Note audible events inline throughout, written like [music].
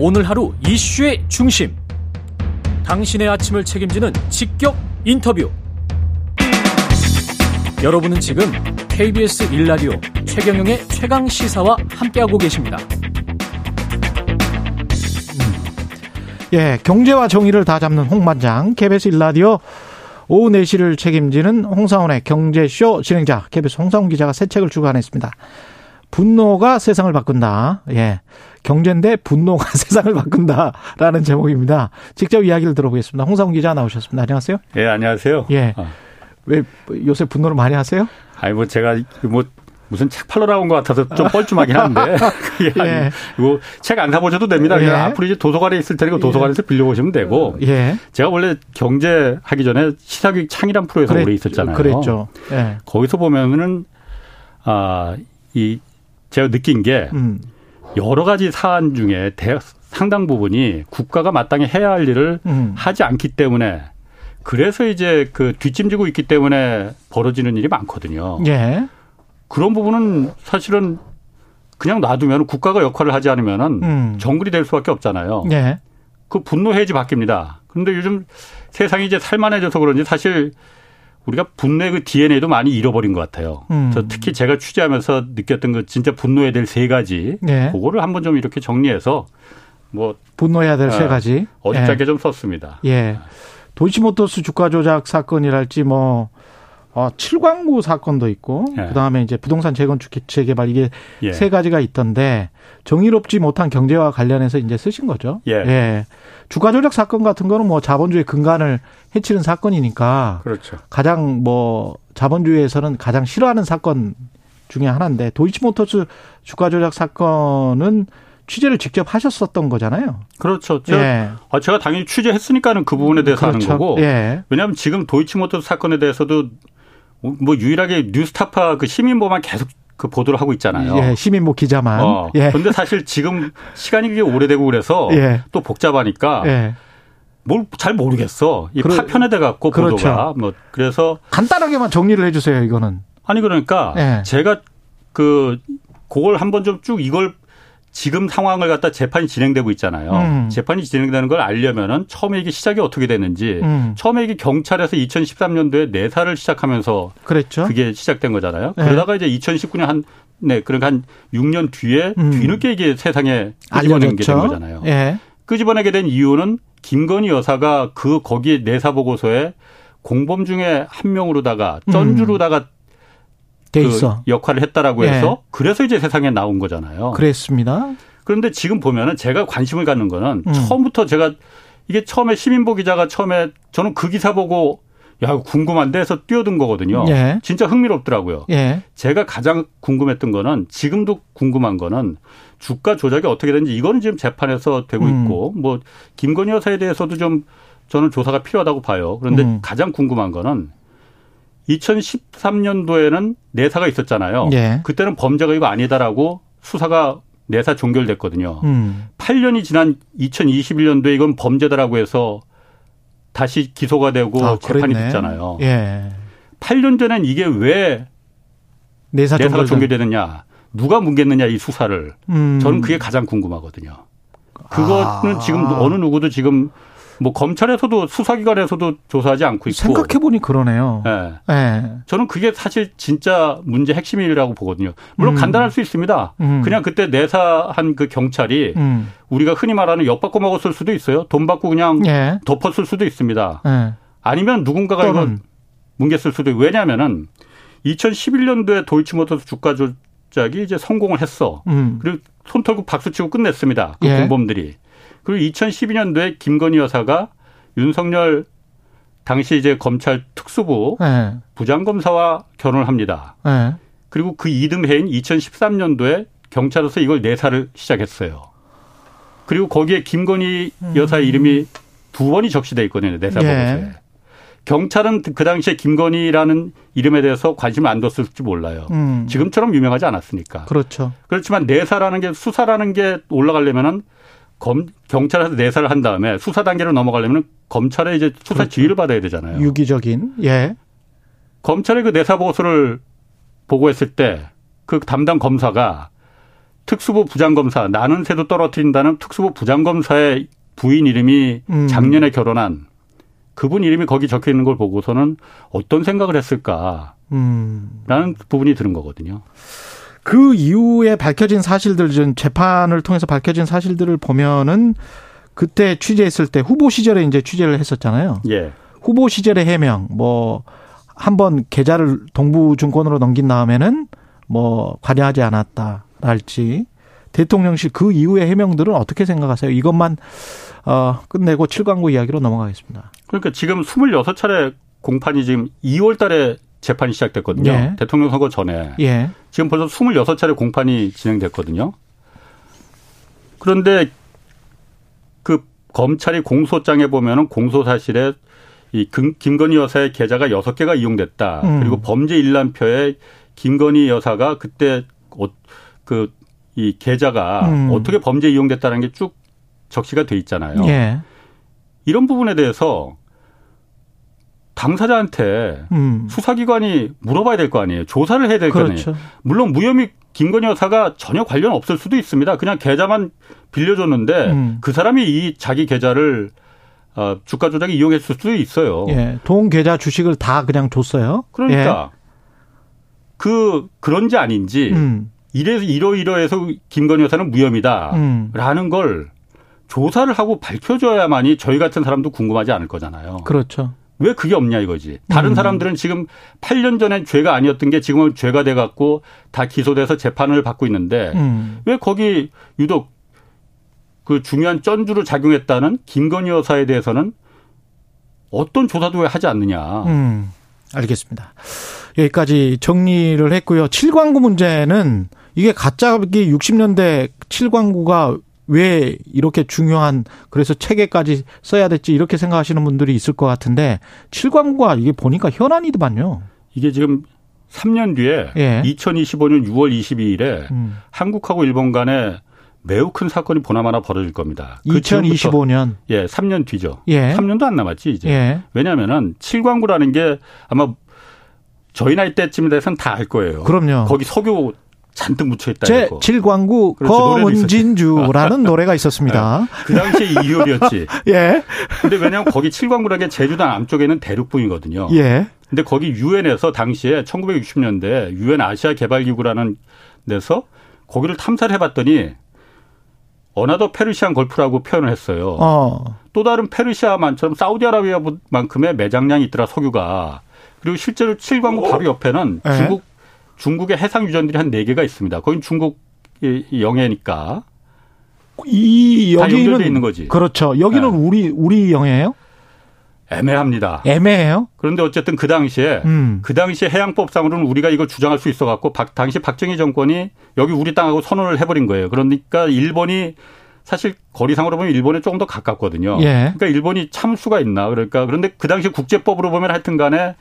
오늘 하루 이슈의 중심. 당신의 아침을 책임지는 직격 인터뷰. 여러분은 지금 KBS 일라디오 최경영의 최강 시사와 함께하고 계십니다. 예, 경제와 정의를 다 잡는 홍반장 KBS 일라디오 오후 4시를 책임지는 홍사원의 경제쇼 진행자 KBS 홍사원 기자가 새 책을 주관했습니다. 분노가 세상을 바꾼다. 예. 경제인데 분노가 [laughs] 세상을 바꾼다라는 제목입니다. 직접 이야기를 들어보겠습니다. 홍사훈 기자 나오셨습니다. 안녕하세요. 예, 안녕하세요. 예. 어. 왜 요새 분노를 많이 하세요? 아니 뭐 제가 뭐 무슨 책 팔러 나온 것 같아서 좀 뻘쭘하긴 한데 [laughs] [laughs] 예. 이거 책 안 사보셔도 됩니다. 예. 앞으로 이제 도서관에 있을 테니까 도서관에서 빌려보시면 되고 예. 제가 원래 경제 하기 전에 시사교육 창이란 프로에서 그랬, 오래 있었잖아요. 그랬죠. 예. 거기서 보면은 아 이 제가 느낀 게 음. 여러 가지 사안 중에 대, 상당 부분이 국가가 마땅히 해야 할 일을 음. 하지 않기 때문에 그래서 이제 그 뒷짐지고 있기 때문에 벌어지는 일이 많거든요. 예. 그런 부분은 사실은 그냥 놔두면 국가가 역할을 하지 않으면은 음. 정글이 될 수밖에 없잖아요. 예. 그 분노 해지 바뀝니다. 그런데 요즘 세상이 이제 살만해져서 그런지 사실 우리가 분노의 그 DNA도 많이 잃어버린 것 같아요. 음. 특히 제가 취재하면서 느꼈던 그 진짜 분노해야 될 세 가지, 네. 그거를 한번 좀 이렇게 정리해서 뭐 분노해야 될세 아, 가지 어둡게 예. 좀 썼습니다. 예. 도이치모터스 주가 조작 사건이랄지 뭐 어, 7광구 사건도 있고 예. 그다음에 이제 부동산 재건축 재개발 이게 예. 세 가지가 있던데 정의롭지 못한 경제와 관련해서 이제 쓰신 거죠. 예. 예. 주가 조작 사건 같은 거는 뭐 자본주의 근간을 해치는 사건이니까 그렇죠. 가장 뭐 자본주의에서는 가장 싫어하는 사건 중에 하나인데 도이치모터스 주가 조작 사건은 취재를 직접 하셨었던 거잖아요. 그렇죠. 제가, 예. 아, 제가 당연히 취재했으니까는 그 부분에 대해서 그렇죠. 하는 거고. 예. 왜냐하면 지금 도이치모터스 사건에 대해서도 뭐 유일하게 뉴스타파 그 시민보만 계속 그 보도를 하고 있잖아요. 예, 시민보 기자만. 어. 예. 근데 사실 지금 시간이 그게 오래되고 그래서 예. 또 복잡하니까 예. 뭘잘 모르겠어. 이 그래, 파편화돼 갖고 그렇죠. 보도가 뭐 그래서 간단하게만 정리를 해 주세요, 이거는. 아니 그러니까 예. 제가 그 그걸 한번 좀 쭉 이걸 지금 상황을 갖다 재판이 진행되고 있잖아요. 음. 재판이 진행되는 걸 알려면은 처음에 이게 시작이 어떻게 됐는지 음. 처음에 이게 경찰에서 2013년도에 내사를 시작하면서 그랬죠. 그게 시작된 거잖아요. 네. 그러다가 이제 2019년 한 네, 그러니까 한 6년 뒤에 음. 뒤늦게 이게 세상에 끄집어낸 게된 거잖아요. 예. 끄집어내게 된 이유는 김건희 여사가 그 거기 내사 보고서에 공범 중에 한 명으로다가 쩐주로다가 음. 그 있어. 역할을 했다라고 예. 해서 그래서 이제 세상에 나온 거잖아요. 그랬습니다. 그런데 지금 보면은 제가 관심을 갖는 거는 음. 처음부터 제가 이게 처음에 시민보 기자가 처음에 저는 그 기사 보고 야 궁금한데 해서 뛰어든 거거든요. 예. 진짜 흥미롭더라고요. 예. 제가 가장 궁금했던 거는 지금도 궁금한 거는 주가 조작이 어떻게 되는지 이거는 지금 재판에서 되고 음. 있고 뭐 김건희 여사에 대해서도 좀 저는 조사가 필요하다고 봐요. 그런데 음. 가장 궁금한 거는 2013년도에는 내사가 있었잖아요. 예. 그때는 범죄가 이거 아니다라고 수사가 내사 종결됐거든요. 음. 8년이 지난 2021년도에 이건 범죄다라고 해서 다시 기소가 되고 아, 재판이 됐잖아요. 예. 8년 전엔 이게 왜 내사 내사가 종결되느냐, 누가 뭉갰느냐 이 수사를 음. 저는 그게 가장 궁금하거든요. 그거는 아. 지금 어느 누구도 지금 뭐 검찰에서도 수사기관에서도 조사하지 않고 있고 생각해 보니 그러네요. 네. 네. 저는 그게 사실 진짜 문제 핵심이라고 보거든요. 물론 음. 간단할 수 있습니다. 음. 그냥 그때 내사한 그 경찰이 음. 우리가 흔히 말하는 엿받고 먹었을 수도 있어요. 돈 받고 그냥 예. 덮었을 수도 있습니다. 예. 아니면 누군가가 이건 뭉갰을 수도 있고 왜냐하면은 2011년도에 도이치모터스 주가 조작이 이제 성공을 했어. 음. 그리고 손 털고 박수 치고 끝냈습니다. 그 예. 공범들이. 그리고 2012년도에 김건희 여사가 윤석열 당시 이제 검찰 특수부 네. 부장검사와 결혼을 합니다. 네. 그리고 그 이듬해인 2013년도에 경찰로서 이걸 내사를 시작했어요. 그리고 거기에 김건희 여사의 음. 이름이 두 번이 적시돼 있거든요. 내사 보고서에. 네. 경찰은 그 당시에 김건희라는 이름에 대해서 관심을 안 뒀을지 몰라요. 음. 지금처럼 유명하지 않았으니까. 그렇죠. 그렇지만 내사라는 게 수사라는 게 올라가려면은 검, 경찰에서 내사를 한 다음에 수사 단계로 넘어가려면 검찰에 이제 수사 그렇죠. 지휘를 받아야 되잖아요. 유기적인, 예. 검찰의 그 내사 보고서를 보고했을 때 그 담당 검사가 특수부 부장검사 나는 새도 떨어뜨린다는 특수부 부장검사의 부인 이름이 음. 작년에 결혼한 그분 이름이 거기 적혀 있는 걸 보고서는 어떤 생각을 했을까라는 음. 부분이 드는 거거든요. 그 이후에 밝혀진 사실들, 좀 재판을 통해서 밝혀진 사실들을 보면은 그때 취재했을 때 후보 시절에 이제 취재를 했었잖아요. 예. 후보 시절의 해명, 뭐, 한번 계좌를 동부증권으로 넘긴 다음에는 뭐, 관여하지 않았다랄지, 대통령실 그 이후의 해명들은 어떻게 생각하세요? 이것만, 어, 끝내고 7광구 이야기로 넘어가겠습니다. 그러니까 지금 26차례 공판이 지금 2월 달에 재판이 시작됐거든요. 예. 대통령 선거 전에. 예. 지금 벌써 26차례 공판이 진행됐거든요. 그런데 그 검찰이 공소장에 보면은 공소 사실에 이 김건희 여사의 계좌가 6개가 이용됐다. 음. 그리고 범죄 일람표에 김건희 여사가 그때 어, 그이 계좌가 음. 어떻게 범죄 이용됐다는 게 쭉 적시가 돼 있잖아요. 예. 이런 부분에 대해서 당사자한테 음. 수사기관이 물어봐야 될 거 아니에요. 조사를 해야 될거 그렇죠. 아니에요. 물론 무혐의 김건희 여사가 전혀 관련 없을 수도 있습니다. 그냥 계좌만 빌려줬는데 음. 그 사람이 이 자기 계좌를 어, 주가 조작에 이용했을 수도 있어요. 예. 동 계좌 주식을 다 그냥 줬어요. 그러니까 예. 그 그런지 아닌지 음. 이래서 이러이러해서 김건희 여사는 무혐의다라는 음. 걸 조사를 하고 밝혀줘야만이 저희 같은 사람도 궁금하지 않을 거잖아요. 그렇죠. 왜 그게 없냐 이거지. 다른 음. 사람들은 지금 8년 전엔 죄가 아니었던 게 지금은 죄가 돼 갖고 다 기소돼서 재판을 받고 있는데 음. 왜 거기 유독 그 중요한 쩐주로 작용했다는 김건희 여사에 대해서는 어떤 조사도 왜 하지 않느냐. 음. 알겠습니다. 여기까지 정리를 했고요. 7광구 문제는 이게 가짜기 60년대 7광구가 왜 이렇게 중요한 그래서 체계까지 써야 됐지 이렇게 생각하시는 분들이 있을 것 같은데 7광구가 이게 보니까 현안이더만요. 이게 지금 3년 뒤에 예. 2025년 6월 22일에 음. 한국하고 일본 간에 매우 큰 사건이 보나마나 벌어질 겁니다. 그 2025년. 예, 3년 뒤죠. 예. 3년도 안 남았지 이제. 예. 왜냐하면은 7광구라는 게 아마 저희 나이 때쯤에 대해서는 다알 거예요. 그럼요. 거기 석유 잔뜩 묻혀 있다. 제 7광구 거문진주라는 노래가 있었습니다. [laughs] 네. 그 당시에 이효리였지. [laughs] 예. 근데 왜냐하면 거기 7광구라는 게 제주도 남쪽에는 대륙부이거든요. 예. 근데 거기 유엔에서 당시에 1960년대 유엔 아시아 개발기구라는 데서 거기를 탐사를 해봤더니 another Persian Gulf라고 표현을 했어요. 어. 또 다른 페르시아만처럼 사우디아라비아만큼의 매장량이 있더라 석유가. 그리고 실제로 7광구 바로 옆에는 네. 중국 중국의 해상 유전들이 한 네 개가 있습니다. 거긴 중국 영해니까. 이 여기는 있는 거지. 그렇죠. 여기는 네. 우리 우리 영해예요? 애매합니다. 애매해요? 그런데 어쨌든 그 당시에 음. 그 당시에 해양법상으로는 우리가 이걸 주장할 수 있어 갖고 당시 박정희 정권이 여기 우리 땅하고 선언을 해버린 거예요. 그러니까 일본이 사실 거리상으로 보면 일본에 조금 더 가깝거든요. 예. 그러니까 일본이 참수가 있나 그러니까 그런데 그 당시 국제법으로 보면 하여튼간에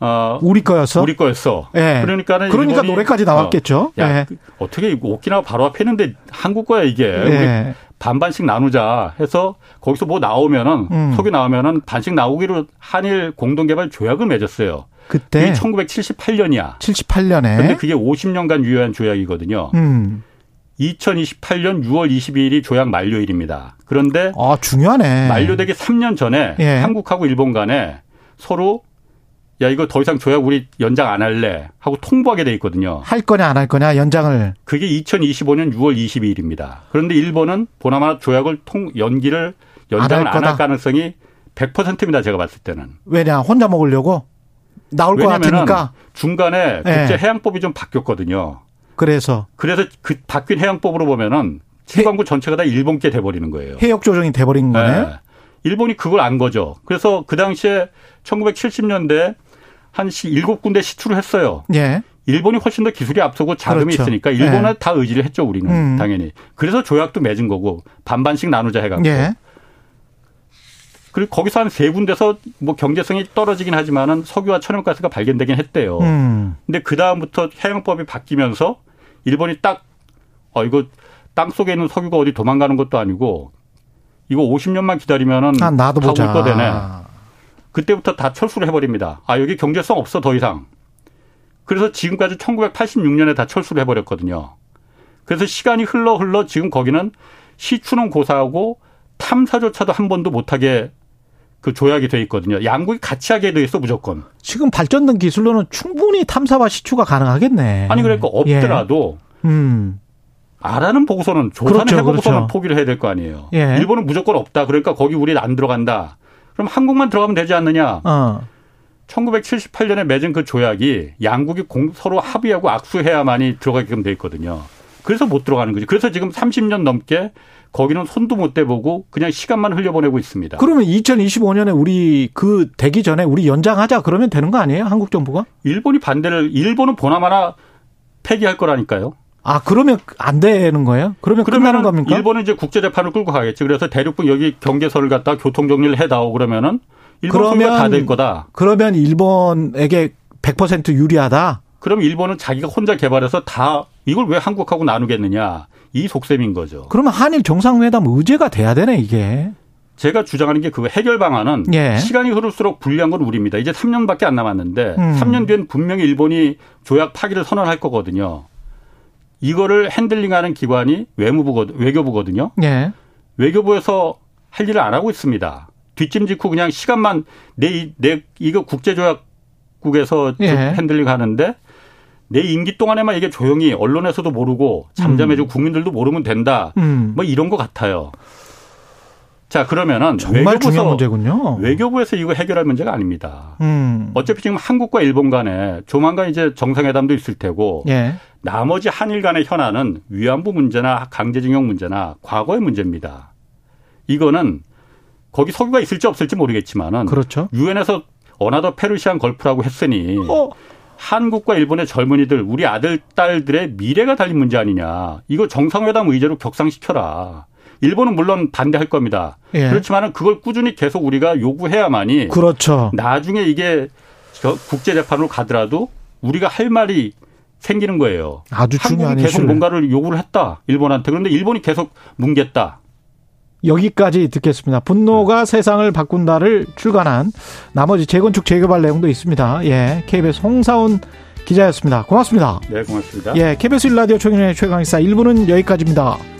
어, 우리 거였어? 우리 거였어. 예. 그러니까는 그러니까 노래까지 나왔겠죠. 어, 야, 예. 그 어떻게 오키나와 바로 앞에 있는데 한국 거야 이게. 예. 반반씩 나누자 해서 거기서 뭐 나오면은 음. 속이 나오면은 반씩 나오기로 한일 공동개발 조약을 맺었어요. 그때 1978년이야. 78년에. 근데 그게 50년간 유효한 조약이거든요. 음. 2028년 6월 22일이 조약 만료일입니다. 그런데 아, 중요하네. 만료되기 3년 전에 예. 한국하고 일본 간에 서로 야 이거 더 이상 조약 우리 연장 안 할래 하고 통보하게 돼 있거든요. 할 거냐 안 할 거냐 연장을. 그게 2025년 6월 22일입니다. 그런데 일본은 보나마나 조약을 통 연기를 연장을 안할 가능성이 100%입니다. 제가 봤을 때는. 왜냐 혼자 먹으려고 나올 것 같으니까. 중간에 국제 해양법이 좀 바뀌었거든요. 그래서 그래서 그 바뀐 해양법으로 보면은 칠광구 전체가 다 일본께 돼 버리는 거예요. 해역 조정이 돼 버린 거네. 네. 일본이 그걸 안 거죠. 그래서 그 당시에 1970년대 한 일곱 군데 시추를 했어요. 예. 일본이 훨씬 더 기술이 앞서고 자금이 그렇죠. 있으니까 일본에 예. 다 의지를 했죠, 우리는. 음. 당연히. 그래서 조약도 맺은 거고 반반씩 나누자 해갖고. 예. 그리고 거기서 한 세 군데서 뭐 경제성이 떨어지긴 하지만은 석유와 천연가스가 발견되긴 했대요. 음. 근데 그 다음부터 해양법이 바뀌면서 일본이 딱, 어, 이거 땅 속에 있는 석유가 어디 도망가는 것도 아니고 이거 50년만 기다리면은 아, 나도 보자. 다올 거되네. 그때부터 다 철수를 해버립니다. 아, 여기 경제성 없어, 더 이상. 그래서 지금까지 1986년에 다 철수를 해버렸거든요. 그래서 시간이 흘러 흘러 지금 거기는 시추는 고사하고 탐사조차도 한 번도 못하게 그 조약이 돼 있거든요. 양국이 같이 하게 돼 있어 무조건. 지금 발전된 기술로는 충분히 탐사와 시추가 가능하겠네. 아니 그러니까 없더라도 예. 음. 아라는 보고서는 조사는 그렇죠, 해보고서는 그렇죠. 포기를 해야 될 거 아니에요. 예. 일본은 무조건 없다. 그러니까 거기 우리 안 들어간다. 그럼 한국만 들어가면 되지 않느냐? 어. 1978년에 맺은 그 조약이 양국이 공, 서로 합의하고 악수해야만이 들어가게끔 돼 있거든요. 그래서 못 들어가는 거죠. 그래서 지금 30년 넘게 거기는 손도 못 대보고 그냥 시간만 흘려보내고 있습니다. 그러면 2025년에 우리 그 되기 전에 우리 연장하자 그러면 되는 거 아니에요? 한국 정부가? 일본이 반대를 일본은 보나마나 폐기할 거라니까요. 아 그러면 안 되는 거예요? 그러면 끝나는 겁니까? 일본은 이제 국제 재판을 끌고 가겠지. 그래서 대륙분 여기 경계선을 갖다 교통 정리를 해다오 그러면은 일본 그러면 다될 거다. 그러면 일본에게 100% 유리하다. 그럼 일본은 자기가 혼자 개발해서 다 이걸 왜 한국하고 나누겠느냐 이 속셈인 거죠. 그러면 한일 정상회담 의제가 돼야 되네 이게. 제가 주장하는 게 그 해결 방안은 예. 시간이 흐를수록 불리한 건 우리입니다. 이제 3년밖에 안 남았는데 음. 3년 뒤엔 분명히 일본이 조약 파기를 선언할 거거든요. 이거를 핸들링하는 기관이 외무부 외교부거든요. 예. 외교부에서 할 일을 안 하고 있습니다. 뒷짐 짓고 그냥 시간만 내, 내 이거 국제조약국에서 예. 핸들링 하는데 내 임기 동안에만 이게 조용히 언론에서도 모르고 잠잠해지고 음. 국민들도 모르면 된다. 음. 뭐 이런 것 같아요. 자 그러면은 정말 중요한 문제군요. 외교부에서 이거 해결할 문제가 아닙니다. 음. 어차피 지금 한국과 일본 간에 조만간 이제 정상회담도 있을 테고 예. 나머지 한일 간의 현안은 위안부 문제나 강제징용 문제나 과거의 문제입니다. 이거는 거기 석유가 있을지 없을지 모르겠지만은 그렇죠. 유엔에서 another Persian Gulf라고 했으니 어. 한국과 일본의 젊은이들 우리 아들 딸들의 미래가 달린 문제 아니냐. 이거 정상회담 의제로 격상시켜라. 일본은 물론 반대할 겁니다. 예. 그렇지만은 그걸 꾸준히 계속 우리가 요구해야만이 그렇죠. 나중에 이게 국제 재판으로 가더라도 우리가 할 말이 생기는 거예요. 아주 중요한 한국이 계속 뭔가를 요구를 했다. 일본한테. 그런데 일본이 계속 뭉갰다. 여기까지 듣겠습니다. 분노가 네. 세상을 바꾼다를 출간한 나머지 재건축 재개발 내용도 있습니다. 예. KBS 홍사훈 기자였습니다. 고맙습니다. 네, 고맙습니다. 예. KBS 일라디오 최경영의 최강의사 1부는 여기까지입니다.